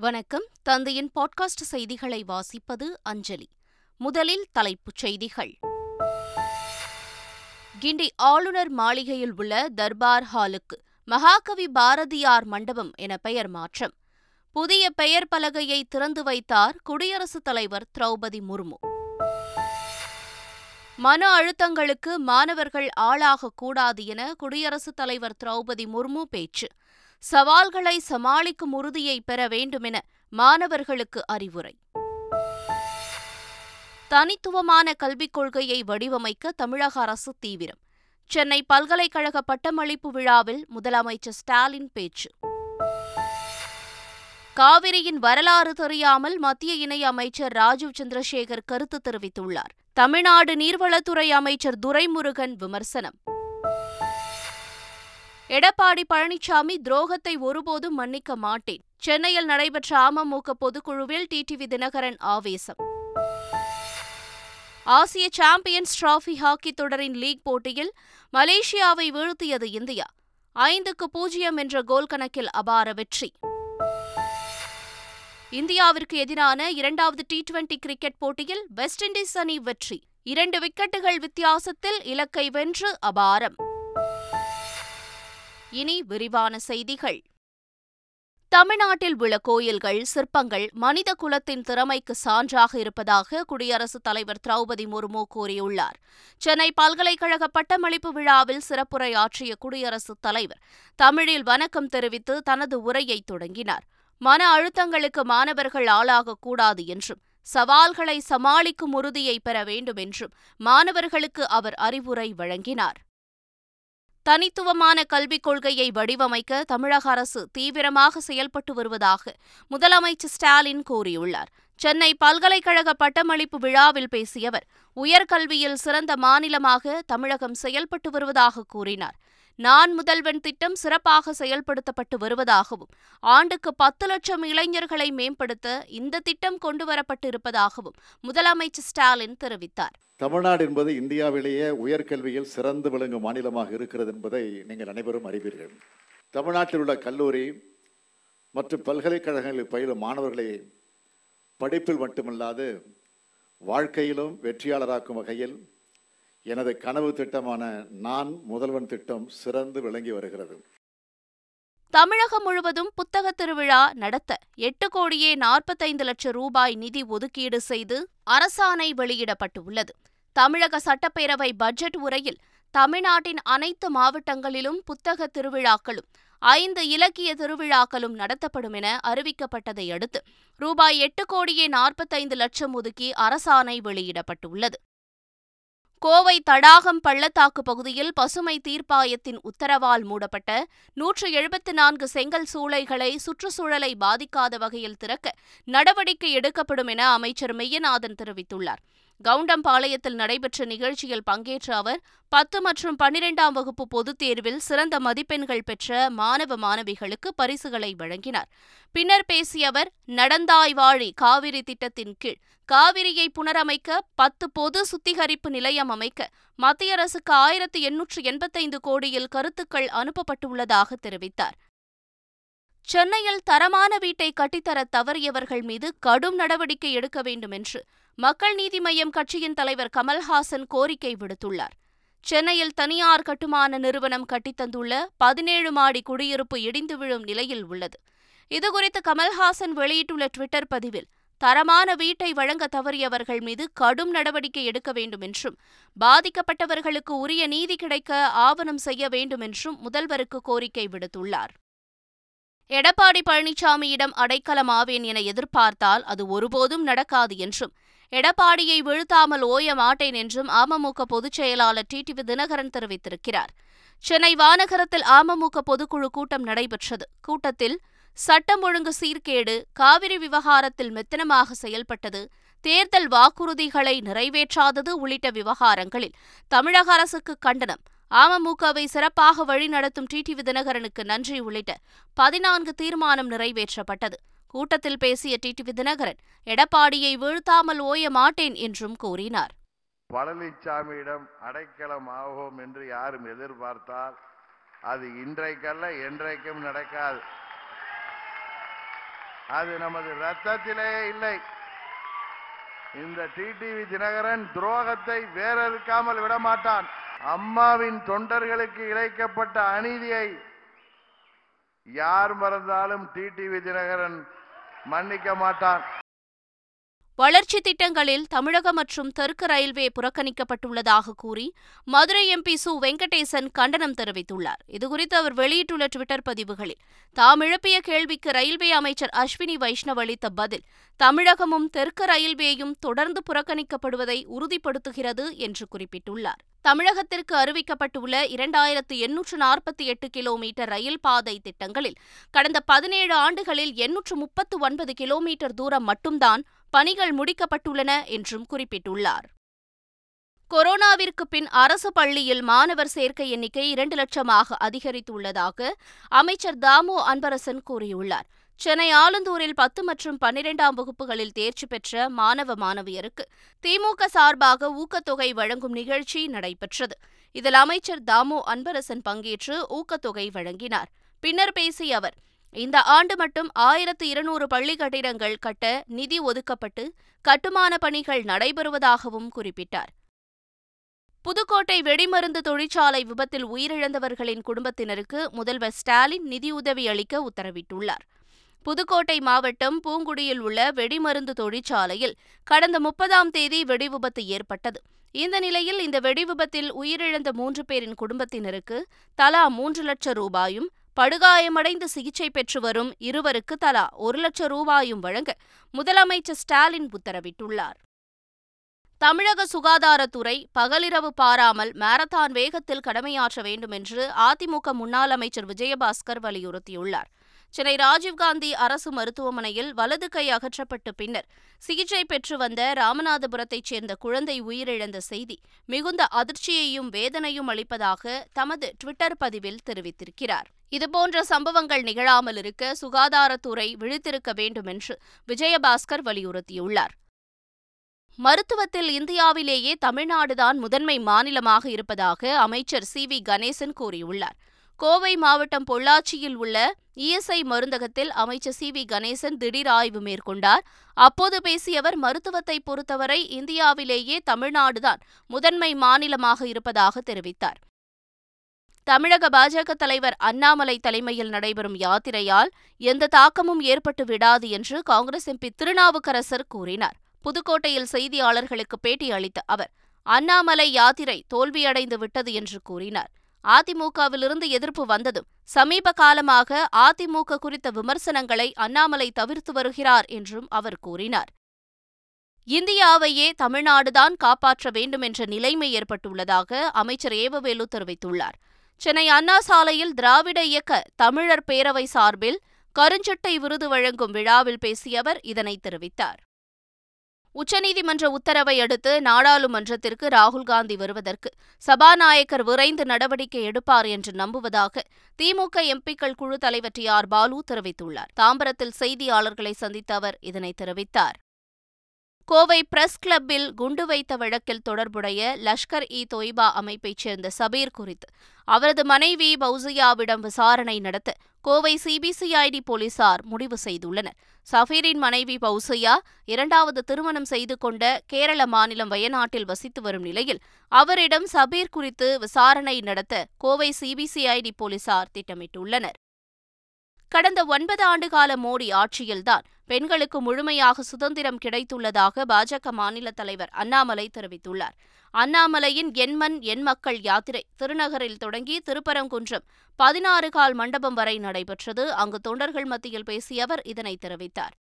வணக்கம். தந்தையின் பாட்காஸ்ட் செய்திகளை வாசிப்பது அஞ்சலி. முதலில் தலைப்புச் செய்திகள். கிண்டி ஆளுநர் மாளிகையில் உள்ள தர்பார் ஹாலுக்கு மகாகவி பாரதியார் மண்டபம் என பெயர் மாற்றம். புதிய பெயர் பலகையை திறந்து வைத்தார் குடியரசுத் தலைவர் திரௌபதி முர்மு. மன அழுத்தங்களுக்கு மாணவர்கள் ஆளாகக்கூடாது என குடியரசுத் தலைவர் திரௌபதி முர்மு பேச்சு. சவால்களை சமாளிக்கும் உறுதியை பெற வேண்டுமென மாணவர்களுக்கு அறிவுரை. தனித்துவமான கல்விக் கொள்கையை வடிவமைக்க தமிழக அரசு தீவிரம். சென்னை பல்கலைக்கழக பட்டமளிப்பு விழாவில் முதலமைச்சர் ஸ்டாலின் பேச்சு. காவிரியின் வரலாறு தெரியாமல் மத்திய இணை அமைச்சர் ராஜீவ் சந்திரசேகர் கருத்து தெரிவித்துள்ளார். தமிழ்நாடு நீர்வளத்துறை அமைச்சர் துரைமுருகன் விமர்சனம். எடப்பாடி பழனிசாமி துரோகத்தை ஒருபோதும் மன்னிக்க மாட்டேன். சென்னையில் நடைபெற்ற அமமுக பொதுக்குழுவில் டிடிவி தினகரன் ஆவேசம். ஆசிய சாம்பியன்ஸ் டிராபி ஹாக்கி தொடரின் லீக் போட்டியில் மலேசியாவை வீழ்த்தியது இந்தியா. ஐந்துக்கு பூஜ்ஜியம் என்ற கோல் கணக்கில் அபார வெற்றி. இந்தியாவிற்கு எதிரான இரண்டாவது டி டுவெண்டி கிரிக்கெட் போட்டியில் வெஸ்ட் இண்டீஸ் அணி வெற்றி. இரண்டு விக்கெட்டுகள் வித்தியாசத்தில் இலக்கை வென்று அபாரம். இனி விரிவான செய்திகள். தமிழ்நாட்டில் உள்ள கோயில்கள் சிற்பங்கள் மனித குலத்தின் திறமைக்கு சான்றாக இருப்பதாக குடியரசுத் தலைவர் திரௌபதி முர்மு கூறியுள்ளார். சென்னை பல்கலைக்கழக பட்டமளிப்பு விழாவில் சிறப்புரையாற்றிய குடியரசுத் தலைவர் தமிழில் வணக்கம் தெரிவித்து தனது உரையை தொடங்கினார். மன அழுத்தங்களுக்கு மாணவர்கள் ஆளாகக்கூடாது என்றும் சவால்களை சமாளிக்கும் உறுதியை பெற வேண்டும் என்றும் மாணவர்களுக்கு அவர் அறிவுரை வழங்கினார். தனித்துவமான கல்விக் கொள்கையை வடிவமைக்க தமிழக அரசு தீவிரமாக செயல்பட்டு வருவதாக முதலமைச்சர் ஸ்டாலின் கூறியுள்ளார். சென்னை பல்கலைக்கழக பட்டமளிப்பு விழாவில் பேசிய அவர் உயர்கல்வியில் சிறந்த மாநிலமாக தமிழகம் செயல்பட்டு வருவதாக கூறினார். நான் முதல்வன் திட்டம் சிறப்பாக செயல்படுத்தப்பட்டு வருவதாகவும் ஆண்டுக்கு பத்து லட்சம் இளைஞர்களை மேம்படுத்த இந்த திட்டம் கொண்டுவரப்பட்டிருப்பதாகவும் முதலமைச்சர் ஸ்டாலின் தெரிவித்தார். தமிழ்நாடு என்பது இந்தியாவிலேயே உயர்கல்வியில் சிறந்து விளங்கும் மாநிலமாக இருக்கிறது என்பதை நீங்கள் அனைவரும் அறிவீர்கள். தமிழ்நாட்டில் உள்ள கல்லூரி மற்றும் பல்கலைக்கழகங்களில் பயிலும் மாணவர்களை படிப்பில் மட்டுமல்லாது வாழ்க்கையிலும் வெற்றியாளராக்கும் வகையில் எனது கனவு திட்டமான நான் முதல்வன் திட்டம் சிறந்து விளங்கி வருகிறது. தமிழகம் முழுவதும் புத்தக திருவிழா நடத்த எட்டு கோடியே நாற்பத்தைந்து லட்சம் ரூபாய் நிதி ஒதுக்கீடு செய்து அரசாணை வெளியிடப்பட்டுள்ளது. தமிழக சட்டப்பேரவை பட்ஜெட் உரையில் தமிழ்நாட்டின் அனைத்து மாவட்டங்களிலும் புத்தக திருவிழாக்களும் ஐந்து இலக்கிய திருவிழாக்களும் நடத்தப்படும் என அறிவிக்கப்பட்டதை அடுத்து ரூபாய் எட்டு கோடியே நாற்பத்தைந்து லட்சம் ஒதுக்கி அரசாணை வெளியிடப்பட்டுள்ளது. கோவை தடாகம் பள்ளத்தாக்கு பகுதியில் பசுமை தீர்ப்பாயத்தின் உத்தரவால் மூடப்பட்ட நூற்று எழுபத்து நான்கு செங்கல் சூளைகளை சுற்றுச்சூழலை பாதிக்காத வகையில் திறக்க நடவடிக்கை எடுக்கப்படும் என அமைச்சர் மெய்யநாதன் தெரிவித்துள்ளார். கவுண்டம்பாளையத்தில் நடைபெற்ற நிகழ்ச்சியில் பங்கேற்ற அவர் பத்து மற்றும் பன்னிரெண்டாம் வகுப்பு பொதுத் தேர்வில் சிறந்த மதிப்பெண்கள் பெற்ற மாணவ மாணவிகளுக்கு பரிசுகளை வழங்கினார். பின்னர் பேசிய அவர் நடந்தாய்வாழி காவிரி திட்டத்தின் கீழ் காவிரியை புனரமைக்க பத்து பொது சுத்திகரிப்பு நிலையம் அமைக்க மத்திய அரசுக்கு ஆயிரத்து எண்ணூற்று எண்பத்தைந்து கோடியில் கருத்துக்கள் அனுப்பப்பட்டுள்ளதாக தெரிவித்தார். சென்னையில் தரமான வீட்டை கட்டித்தர தவறியவர்கள் மீது கடும் நடவடிக்கை எடுக்க வேண்டும் என்று மக்கள் நீதி மய்யம் கட்சியின் தலைவர் கமல்ஹாசன் கோரிக்கை விடுத்துள்ளார். சென்னையில் தனியார் கட்டுமான நிறுவனம் கட்டித்தந்துள்ள பதினேழு மாடி குடியிருப்பு இடிந்து விழும் நிலையில் உள்ளது. இதுகுறித்து கமல்ஹாசன் வெளியிட்டுள்ள ட்விட்டர் பதிவில் தரமான வீட்டை வழங்க தவறியவர்கள் மீது கடும் நடவடிக்கை எடுக்க வேண்டும் என்றும் பாதிக்கப்பட்டவர்களுக்கு உரிய நீதி கிடைக்க ஆவணம் செய்ய வேண்டும் என்றும் முதல்வருக்கு கோரிக்கை விடுத்துள்ளார். எடப்பாடி பழனிசாமியிடம் அடைக்கலமாவேன் என எதிர்பார்த்தால் அது ஒருபோதும் நடக்காது என்றும் எடப்பாடியை வீழ்த்தாமல் ஓய மாட்டேன் என்றும் அமமுக பொதுச் செயலாளர் டிடிவி தினகரன் தெரிவித்திருக்கிறார். சென்னை வானகரத்தில் அமமுக பொதுக்குழு கூட்டம் நடைபெற்றது. கூட்டத்தில் சட்டம் ஒழுங்கு சீர்கேடு காவிரி விவகாரத்தில் மெத்தனமாக செயல்பட்டது தேர்தல் வாக்குறுதிகளை நிறைவேற்றாதது உள்ளிட்ட விவகாரங்களில் தமிழக அரசுக்கு கண்டனம். அமமுகவை சிறப்பாக வழிநடத்தும் டிடிவி தினகரனுக்கு நன்றி உள்ளிட்ட பதினான்கு தீர்மானம் நிறைவேற்றப்பட்டது. கூட்டத்தில் பேசிய டிடிவி தினகரன் எடப்பாடியை வீழ்த்தாமல் ஓய மாட்டேன் என்றும் கூறினார். பழனிசாமியிடம் அடைக்கலம் ஆகும் என்று யாரும் எதிர்பார்த்தால் அது இன்றைக்கல்ல என்றைக்கும் நடக்காது. அது நமது ரத்தத்திலேயே இல்லை. இந்த டிடிவி தினகரன் துரோகத்தை வேறறுக்காமல் விடமாட்டான். அம்மாவின் தொண்டர்களுக்கு இழைக்கப்பட்ட அநீதியை யார் மறந்தாலும் டிடிவி தினகரன் மன்னிக்க மாட்டான். வளர்ச்சி திட்டங்களில் தமிழக மற்றும் தெற்கு ரயில்வே புறக்கணிக்கப்பட்டுள்ளதாக கூறி மதுரை எம்பி சு. வெங்கடேசன் கண்டனம் தெரிவித்துள்ளார். இதுகுறித்து அவர் வெளியிட்டுள்ள டுவிட்டர் பதிவுகளில் தாம் எழுப்பிய கேள்விக்கு ரயில்வே அமைச்சர் அஸ்வினி வைஷ்ணவ் அளித்த பதில் தமிழகமும் தெற்கு ரயில்வேயும் தொடர்ந்து புறக்கணிக்கப்படுவதை உறுதிப்படுத்துகிறது என்று குறிப்பிட்டுள்ளார். தமிழகத்திற்கு அறிவிக்கப்பட்டுள்ள இரண்டாயிரத்து எண்ணூற்று நாற்பத்தி எட்டு கிலோமீட்டர் ரயில் பாதை திட்டங்களில் கடந்த பதினேழு ஆண்டுகளில் எண்ணூற்று முப்பத்து ஒன்பது கிலோமீட்டர் தூரம் மட்டும்தான் பணிகள் முடிக்கப்பட்டுள்ளன என்றும் குறிப்பிட்டுள்ளார். கொரோனாவிற்கு பின் அரசு பள்ளியில் மாணவர் சேர்க்கை எண்ணிக்கை இரண்டு லட்சமாக அதிகரித்துள்ளதாக அமைச்சர் தாமோ அன்பரசன் கூறியுள்ளார். சென்னை ஆலந்தூரில் பத்து மற்றும் பன்னிரெண்டாம் வகுப்புகளில் தேர்ச்சி பெற்ற மாணவ மாணவியருக்கு திமுக சார்பாக ஊக்கத்தொகை வழங்கும் நிகழ்ச்சி நடைபெற்றது. இதில் அமைச்சர் தாமோ அன்பரசன் பங்கேற்று ஊக்கத்தொகை வழங்கினார். பின்னர் பேசிய அவர் இந்த ஆண்டு மட்டும் ஆயிரத்து இருநூறு பள்ளி கட்டிடங்கள் கட்ட நிதி ஒதுக்கப்பட்டு கட்டுமான பணிகள் நடைபெறுவதாகவும் குறிப்பிட்டார். புதுக்கோட்டை வெடிமருந்து தொழிற்சாலை விபத்தில் உயிரிழந்தவர்களின் குடும்பத்தினருக்கு முதல்வர் ஸ்டாலின் நிதியுதவி அளிக்க உத்தரவிட்டுள்ளார். புதுக்கோட்டை மாவட்டம் பூங்குடியில் உள்ள வெடிமருந்து தொழிற்சாலையில் கடந்த முப்பதாம் தேதி வெடிவிபத்து ஏற்பட்டது. இந்த நிலையில் இந்த வெடிவிபத்தில் உயிரிழந்த மூன்று பேரின் குடும்பத்தினருக்கு தலா மூன்று லட்சம் ரூபாயும் படுகாயமடைந்து சிகிச்சை பெற்று வரும் இருவருக்கு தலா ஒரு லட்சம் ரூபாயும் வழங்க முதலமைச்சர் ஸ்டாலின் உத்தரவிட்டுள்ளார். தமிழக சுகாதாரத்துறை பகலிரவு பாராமல் மாரத்தான் வேகத்தில் கடமையாற்ற வேண்டும் என்று அதிமுக முன்னாள் அமைச்சர் விஜயபாஸ்கர் வலியுறுத்தியுள்ளார். சென்னை ராஜீவ்காந்தி அரசு மருத்துவமனையில் வலது கை அகற்றப்பட்ட பின்னர் சிகிச்சை பெற்று வந்த ராமநாதபுரத்தைச் சேர்ந்த குழந்தை உயிரிழந்த செய்தி மிகுந்த அதிர்ச்சியையும் வேதனையும் அளிப்பதாக தமது ட்விட்டர் பதிவில் தெரிவித்திருக்கிறார். இதுபோன்ற சம்பவங்கள் நிகழாமல் இருக்க சுகாதாரத்துறை விழித்திருக்க வேண்டும் என்று விஜயபாஸ்கர் வலியுறுத்தியுள்ளார். மருத்துவத்தில் இந்தியாவிலேயே தமிழ்நாடுதான் முதன்மை மாநிலமாக இருப்பதாக அமைச்சர் சி வி கணேசன் கூறியுள்ளார். கோவை மாவட்டம் பொள்ளாச்சியில் உள்ள இஎஸ்ஐ மருந்தகத்தில் அமைச்சர் சி வி கணேசன் திடீர் ஆய்வு மேற்கொண்டார். அப்போது பேசிய அவர் மருத்துவத்தை பொறுத்தவரை இந்தியாவிலேயே தமிழ்நாடுதான் முதன்மை மாநிலமாக இருப்பதாக தெரிவித்தார். தமிழக பாஜக தலைவர் அண்ணாமலை தலைமையில் நடைபெறும் யாத்திரையால் எந்த தாக்கமும் ஏற்பட்டு விடாது என்று காங்கிரஸ் எம்பி திருநாவுக்கரசர் கூறினார். புதுக்கோட்டையில் செய்தியாளர்களுக்கு பேட்டி அளித்த அவர் அண்ணாமலை யாத்திரை தோல்வியடைந்து விட்டது என்று கூறினார். அதிமுகவிலிருந்து எதிர்ப்பு வந்ததும் சமீப காலமாக அதிமுக குறித்த விமர்சனங்களை அண்ணாமலை தவிர்த்து வருகிறார் என்றும் அவர் கூறினார். இந்தியாவையே தமிழ்நாடுதான் காப்பாற்ற வேண்டும் என்ற நிலைமை ஏற்பட்டுள்ளதாக அமைச்சர் ஏவவேலு தெரிவித்துள்ளார். சென்னை அண்ணா சாலையில் திராவிட இயக்க தமிழர் பேரவை சார்பில் கருஞ்சட்டை விருது வழங்கும் விழாவில் பேசிய அவர் இதனை தெரிவித்தார். உச்சநீதிமன்ற உத்தரவை அடுத்து நாடாளுமன்றத்திற்கு ராகுல்காந்தி வருவதற்கு சபாநாயகர் விரைந்து நடவடிக்கை எடுப்பார் என்று நம்புவதாக திமுக எம்பிக்கள் குழு தலைவர் டி ஆர் பாலு தெரிவித்துள்ளார். தாம்பரத்தில் செய்தியாளர்களை சந்தித்த அவர் இதனை தெரிவித்தார். கோவை பிரஸ் கிளப்பில் குண்டு வைத்த வழக்கில் தொடர்புடைய லஷ்கர் இ தொய்பா அமைப்பைச் சேர்ந்த சபீர் குறித்து அவரது மனைவி பௌசியாவிடம் விசாரணை நடத்த கோவை சிபிசிஐடி போலீசார் முடிவு செய்துள்ளனர். சஃபீரின் மனைவி பௌசையா இரண்டாவது திருமணம் செய்து கொண்ட கேரள மாநிலம் வயநாட்டில் வசித்து வரும் நிலையில் அவரிடம் சபீர் குறித்து விசாரணை நடத்த கோவை சிபிசிஐடி போலீசார் திட்டமிட்டுள்ளனர். கடந்த ஒன்பது ஆண்டுகால மோடி ஆட்சியில்தான் பெண்களுக்கு முழுமையாக சுதந்திரம் கிடைத்துள்ளதாக பாஜக மாநில தலைவர் அண்ணாமலை தெரிவித்துள்ளார். அண்ணாமலையின் எண்மண் எண் மக்கள் யாத்திரை திருநகரில் தொடங்கி திருப்பரங்குன்றம் பதினாறு கால் மண்டபம் வரை நடைபெற்றது. அங்கு தொண்டர்கள் மத்தியில் பேசிய அவர் இதனை தெரிவித்தார்.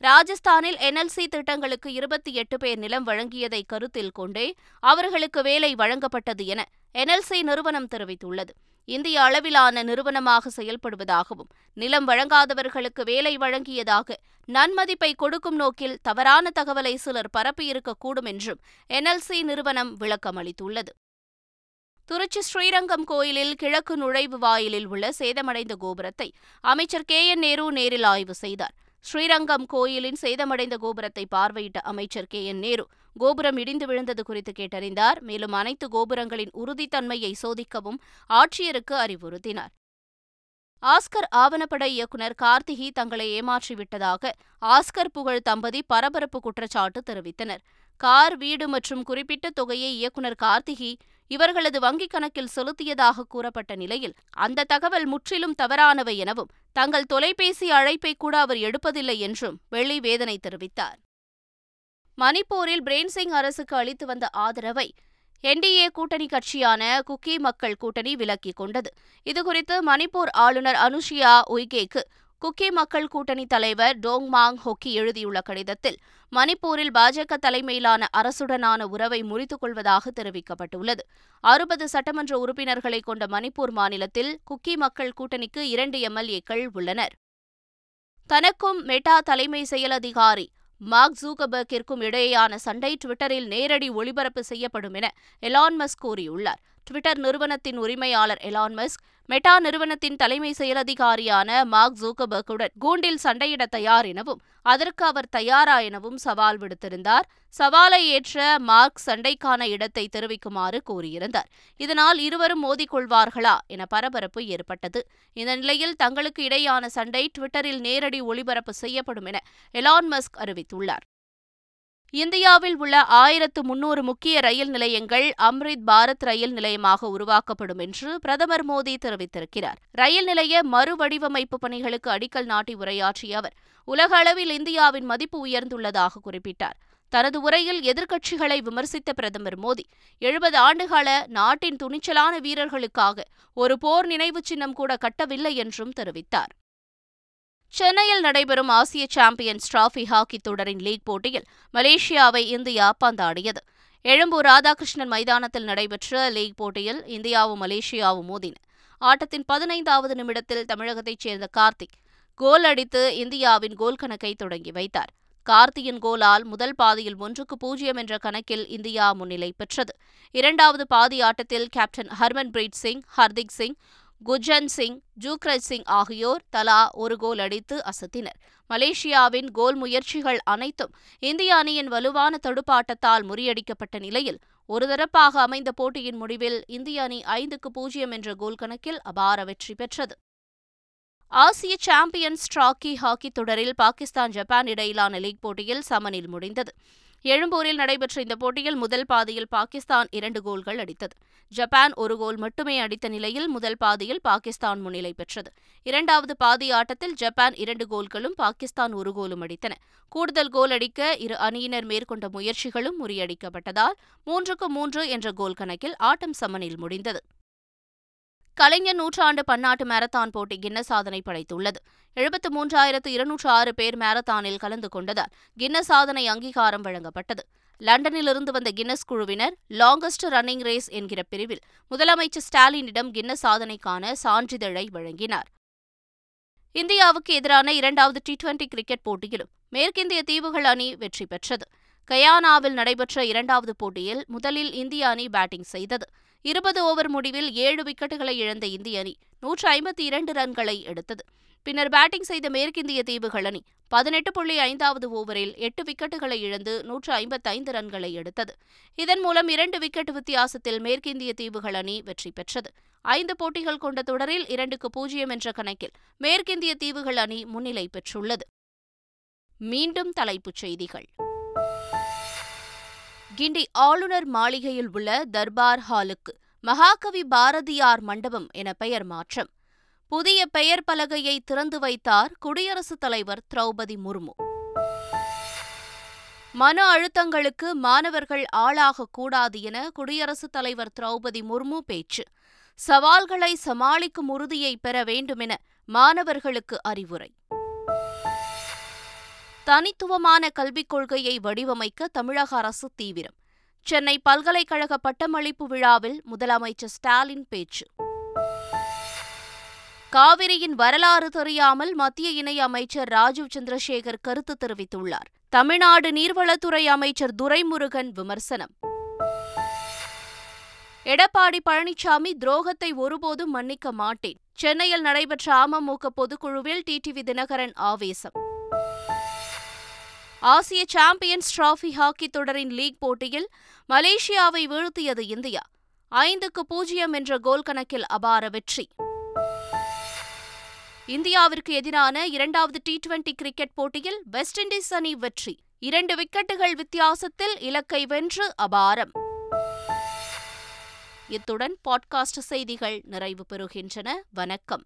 ராஜஸ்தானில் என்எல்சி திட்டங்களுக்கு இருபத்தி எட்டு பேர் நிலம் வழங்கியதை கருத்தில் கொண்டே அவர்களுக்கு வேலை வழங்கப்பட்டது என என்எல்சி நிறுவனம் தெரிவித்துள்ளது. இந்திய அளவிலான நிறுவனமாக செயல்படுவதாகவும் நிலம் வழங்காதவர்களுக்கு வேலை வழங்கியதாக நன்மதிப்பை கொடுக்கும் நோக்கில் தவறான தகவலை சிலர் பரப்பியிருக்கக்கூடும் என்றும் என்எல்சி நிறுவனம் விளக்கம் அளித்துள்ளது திருச்சி ஸ்ரீரங்கம் கோயிலில் கிழக்கு நுழைவு வாயிலில் உள்ள சேதமடைந்த கோபுரத்தை அமைச்சர் கே. என். நேரு நேரில் ஆய்வு செய்தார். ஸ்ரீரங்கம் கோயிலின் சேதமடைந்த கோபுரத்தை பார்வையிட்ட அமைச்சர் கே. என். நேரு கோபுரம் இடிந்து விழுந்தது குறித்து கேட்டறிந்தார். மேலும் அனைத்து கோபுரங்களின் உறுதித்தன்மையை சோதிக்கவும் ஆட்சியருக்கு அறிவுறுத்தினார். ஆஸ்கர் ஆவணப்பட இயக்குனர் கார்த்திகி தங்களை ஏமாற்றிவிட்டதாக ஆஸ்கர் புகழ் தம்பதி பரபரப்பு குற்றச்சாட்டு தெரிவித்தனர். கார் வீடு மற்றும் குறிப்பிட்ட தொகையை இயக்குனர் கார்த்திகி இவர்களது வங்கிக் கணக்கில் செலுத்தியதாக கூறப்பட்ட நிலையில் அந்த தகவல் முற்றிலும் தவறானவை எனவும் தங்கள் தொலைபேசி அழைப்பை கூட அவர் எடுப்பதில்லை என்றும் வெள்ளி வேதனை தெரிவித்தார். மணிப்பூரில் பிரேன்சிங் அரசுக்கு அளித்து வந்த ஆதரவை என்டிஏ கூட்டணி கட்சியான குக்கி மக்கள் கூட்டணி விலக்கிக் கொண்டது. இதுகுறித்து மணிப்பூர் ஆளுநர் அனுஷியா உய்கேக்கு குக்கி மக்கள் கூட்டணி தலைவர் டோங்மாங் ஹொக்கி எழுதியுள்ள கடிதத்தில் மணிப்பூரில் பாஜக தலைமையிலான அரசுடனான உறவை முறித்துக் கொள்வதாக தெரிவிக்கப்பட்டுள்ளது. அறுபது சட்டமன்ற உறுப்பினர்களை கொண்ட மணிப்பூர் மாநிலத்தில் குக்கி மக்கள் கூட்டணிக்கு இரண்டு எம்எல்ஏக்கள் உள்ளனர். தனக்கும் மெட்டா தலைமை செயல் அதிகாரி மார்க் ஜூகபர்கிற்கும் இடையேயான சண்டை டுவிட்டரில் நேரடி ஒளிபரப்பு செய்யப்படும் என எலான் மஸ்க் கூறியுள்ளார். ட்விட்டர் நிறுவனத்தின் உரிமையாளர் எலான் மஸ்க் மெட்டா நிறுவனத்தின் தலைமை செயலதிகாரியான மார்க் ஜூக்கபர்க்குடன் கூண்டில் சண்டையிட தயார் எனவும் அதற்கு அவர் தயாரா எனவும் சவால் விடுத்திருந்தார். சவாலை ஏற்ற மார்க் சண்டைக்கான இடத்தை தெரிவிக்குமாறு கூறியிருந்தார். இதனால் இருவரும் மோதிக்கொள்வார்களா என பரபரப்பு ஏற்பட்டது. இந்த நிலையில் தங்களுக்கு இடையான சண்டை ட்விட்டரில் நேரடி ஒளிபரப்பு செய்யப்படும் என எலான் மஸ்க் அறிவித்துள்ளார். இந்தியாவில் உள்ள ஆயிரத்து முன்னூறு முக்கிய ரயில் நிலையங்கள் அம்ரித் பாரத் ரயில் நிலையமாக உருவாக்கப்படும் என்று பிரதமர் மோடி தெரிவித்திருக்கிறார். ரயில் நிலைய மறுவடிவமைப்பு பணிகளுக்கு அடிக்கல் நாட்டி உரையாற்றிய அவர் உலக அளவில் இந்தியாவின் மதிப்பு உயர்ந்துள்ளதாக குறிப்பிட்டார். தனது உரையில் எதிர்க்கட்சிகளை விமர்சித்த பிரதமர் மோடி எழுபது ஆண்டுகால நாட்டின் துணிச்சலான வீரர்களுக்காக ஒரு போர் நினைவு சின்னம் கூட கட்டவில்லை என்றும் தெரிவித்தார். சென்னையில் நடைபெறும் ஆசிய சாம்பியன்ஸ் டிராபி ஹாக்கி தொடரின் லீக் போட்டியில் மலேசியாவை இந்தியா பந்தாடியது. எழும்பூர் ராதாகிருஷ்ணன் மைதானத்தில் நடைபெற்ற லீக் போட்டியில் இந்தியாவும் மலேசியாவும் மோதின. ஆட்டத்தின் பதினைந்தாவது நிமிடத்தில் தமிழகத்தைச் சேர்ந்த கார்த்திக் கோல் அடித்து இந்தியாவின் கோல் கணக்கை தொடங்கி வைத்தார். கார்த்தியின் கோலால் முதல் பாதியில் ஒன்றுக்கு பூஜ்ஜியம் என்ற கணக்கில் இந்தியா முன்னிலை பெற்றது. இரண்டாவது பாதி ஆட்டத்தில் கேப்டன் ஹர்மன்பிரீத் சிங் ஹர்திக் சிங் குஜன் சிங் ஜூக்ரஜ் சிங் ஆகியோர் தலா ஒரு கோல் அடித்து அசத்தினர். மலேசியாவின் கோல் முயற்சிகள் அனைத்தும் இந்திய அணியின் வலுவான தடுப்பாட்டத்தால் முறியடிக்கப்பட்ட நிலையில் ஒருதரப்பாக அமைந்த போட்டியின் முடிவில் இந்திய அணி ஐந்துக்கு பூஜ்ஜியம் என்ற கோல் கணக்கில் அபார வெற்றி பெற்றது. ஆசிய சாம்பியன்ஸ் டிராக்கி ஹாக்கி தொடரில் பாகிஸ்தான் ஜப்பான் இடையிலான லீக் போட்டியில் சமனில் முடிந்தது. எழும்பூரில் நடைபெற்ற இந்த போட்டியில் முதல் பாதியில் பாகிஸ்தான் இரண்டு கோல்கள் அடித்தது. ஜப்பான் ஒரு கோல் மட்டுமே அடித்த நிலையில் முதல் பாதியில் பாகிஸ்தான் முன்னிலை பெற்றது. இரண்டாவது பாதி ஆட்டத்தில் ஜப்பான் இரண்டு கோல்களும் பாகிஸ்தான் ஒரு கோலும் அடித்தன. கூடுதல் கோல் அடிக்க இரு அணியினர் மேற்கொண்ட முயற்சிகளும் முறியடிக்கப்பட்டதால் மூன்றுக்கு மூன்று என்ற கோல் கணக்கில் ஆட்டம் சமனில் முடிந்தது. கலைஞர் நூற்றாண்டு பன்னாட்டு மாரத்தான் போட்டி கின்னஸ் சாதனை படைத்துள்ளது. எழுபத்து மூன்றாயிரத்து இருநூற்று ஆறு பேர் மாரத்தானில் கலந்து கொண்டதால் கின்னஸ் சாதனை அங்கீகாரம் வழங்கப்பட்டது. லண்டனிலிருந்து வந்த கின்னஸ் குழுவினர் லாங்கஸ்ட் ரன்னிங் ரேஸ் என்கிற பிரிவில் முதலமைச்சர் ஸ்டாலினிடம் கின்னஸ் சாதனைக்கான சான்றிதழை வழங்கினார். இந்தியாவுக்கு எதிரான இரண்டாவது டி டுவெண்டி கிரிக்கெட் போட்டியிலும் மேற்கிந்திய தீவுகள் அணி வெற்றி பெற்றது. கயானாவில் நடைபெற்ற இரண்டாவது போட்டியில் முதலில் இந்திய அணி பேட்டிங் செய்தது. இருபது ஓவர் முடிவில் ஏழு விக்கெட்டுகளை இழந்த இந்திய அணி நூற்று ஐம்பத்தி இரண்டு ரன்களை எடுத்தது. பின்னர் பேட்டிங் செய்த மேற்கிந்திய தீவுகள் அணி பதினெட்டு புள்ளி ஐந்தாவது ஓவரில் எட்டு விக்கெட்டுகளை இழந்து நூற்று ஐம்பத்தைந்து ரன்களை எடுத்தது. இதன் மூலம் இரண்டு விக்கெட் வித்தியாசத்தில் மேற்கிந்திய தீவுகள் அணி வெற்றி பெற்றது. ஐந்து போட்டிகள் கொண்ட தொடரில் இரண்டுக்கு பூஜ்ஜியம் என்ற கணக்கில் மேற்கிந்திய தீவுகள் அணி முன்னிலை பெற்றுள்ளது. மீண்டும் தலைப்புச் செய்திகள். கிண்டி ஆளுநர் மாளிகையில் உள்ள தர்பார் ஹாலுக்கு மகாகவி பாரதியார் மண்டபம் என பெயர் மாற்றம். புதிய பெயர் பலகையை திறந்து வைத்தார் குடியரசுத் தலைவர் திரௌபதி முர்மு. மன அழுத்தங்களுக்கு மாணவர்கள் ஆளாகக்கூடாது என குடியரசுத் தலைவர் திரௌபதி முர்மு பேச்சு. சவால்களை சமாளிக்கும் உறுதியை பெற வேண்டுமென மாணவர்களுக்கு அறிவுரை. தனித்துவமான கல்விக் கொள்கையை வடிவமைக்க தமிழக அரசு தீவிரம். சென்னை பல்கலைக்கழக பட்டமளிப்பு விழாவில் முதலமைச்சர் ஸ்டாலின் பேச்சு. காவிரியின் வரலாறு தெரியாமல் மத்திய இணை அமைச்சர் ராஜீவ் சந்திரசேகர் கருத்து தெரிவித்துள்ளார். தமிழ்நாடு நீர்வளத்துறை அமைச்சர் துரைமுருகன் விமர்சனம். எடப்பாடி பழனிசாமி துரோகத்தை ஒருபோதும் மன்னிக்க மாட்டேன். சென்னையில் நடைபெற்ற அமமுக பொதுக்குழுவில் டிடிவி தினகரன் ஆவேசம். ஆசிய சாம்பியன்ஸ் டிராபி ஹாக்கி தொடரின் லீக் போட்டியில் மலேசியாவை வீழ்த்தியது இந்தியா. ஐந்துக்கு பூஜ்ஜியம் என்ற கோல் கணக்கில் அபார வெற்றி. இந்தியாவிற்கு எதிரான இரண்டாவது டி டுவெண்டி கிரிக்கெட் போட்டியில் வெஸ்ட் இண்டீஸ் அணி வெற்றி. இரண்டு விக்கெட்டுகள் வித்தியாசத்தில் இலக்கை வென்று அபாரம். இத்துடன் பாட்காஸ்ட் செய்திகள் நிறைவு பெறுகின்றன. வணக்கம்.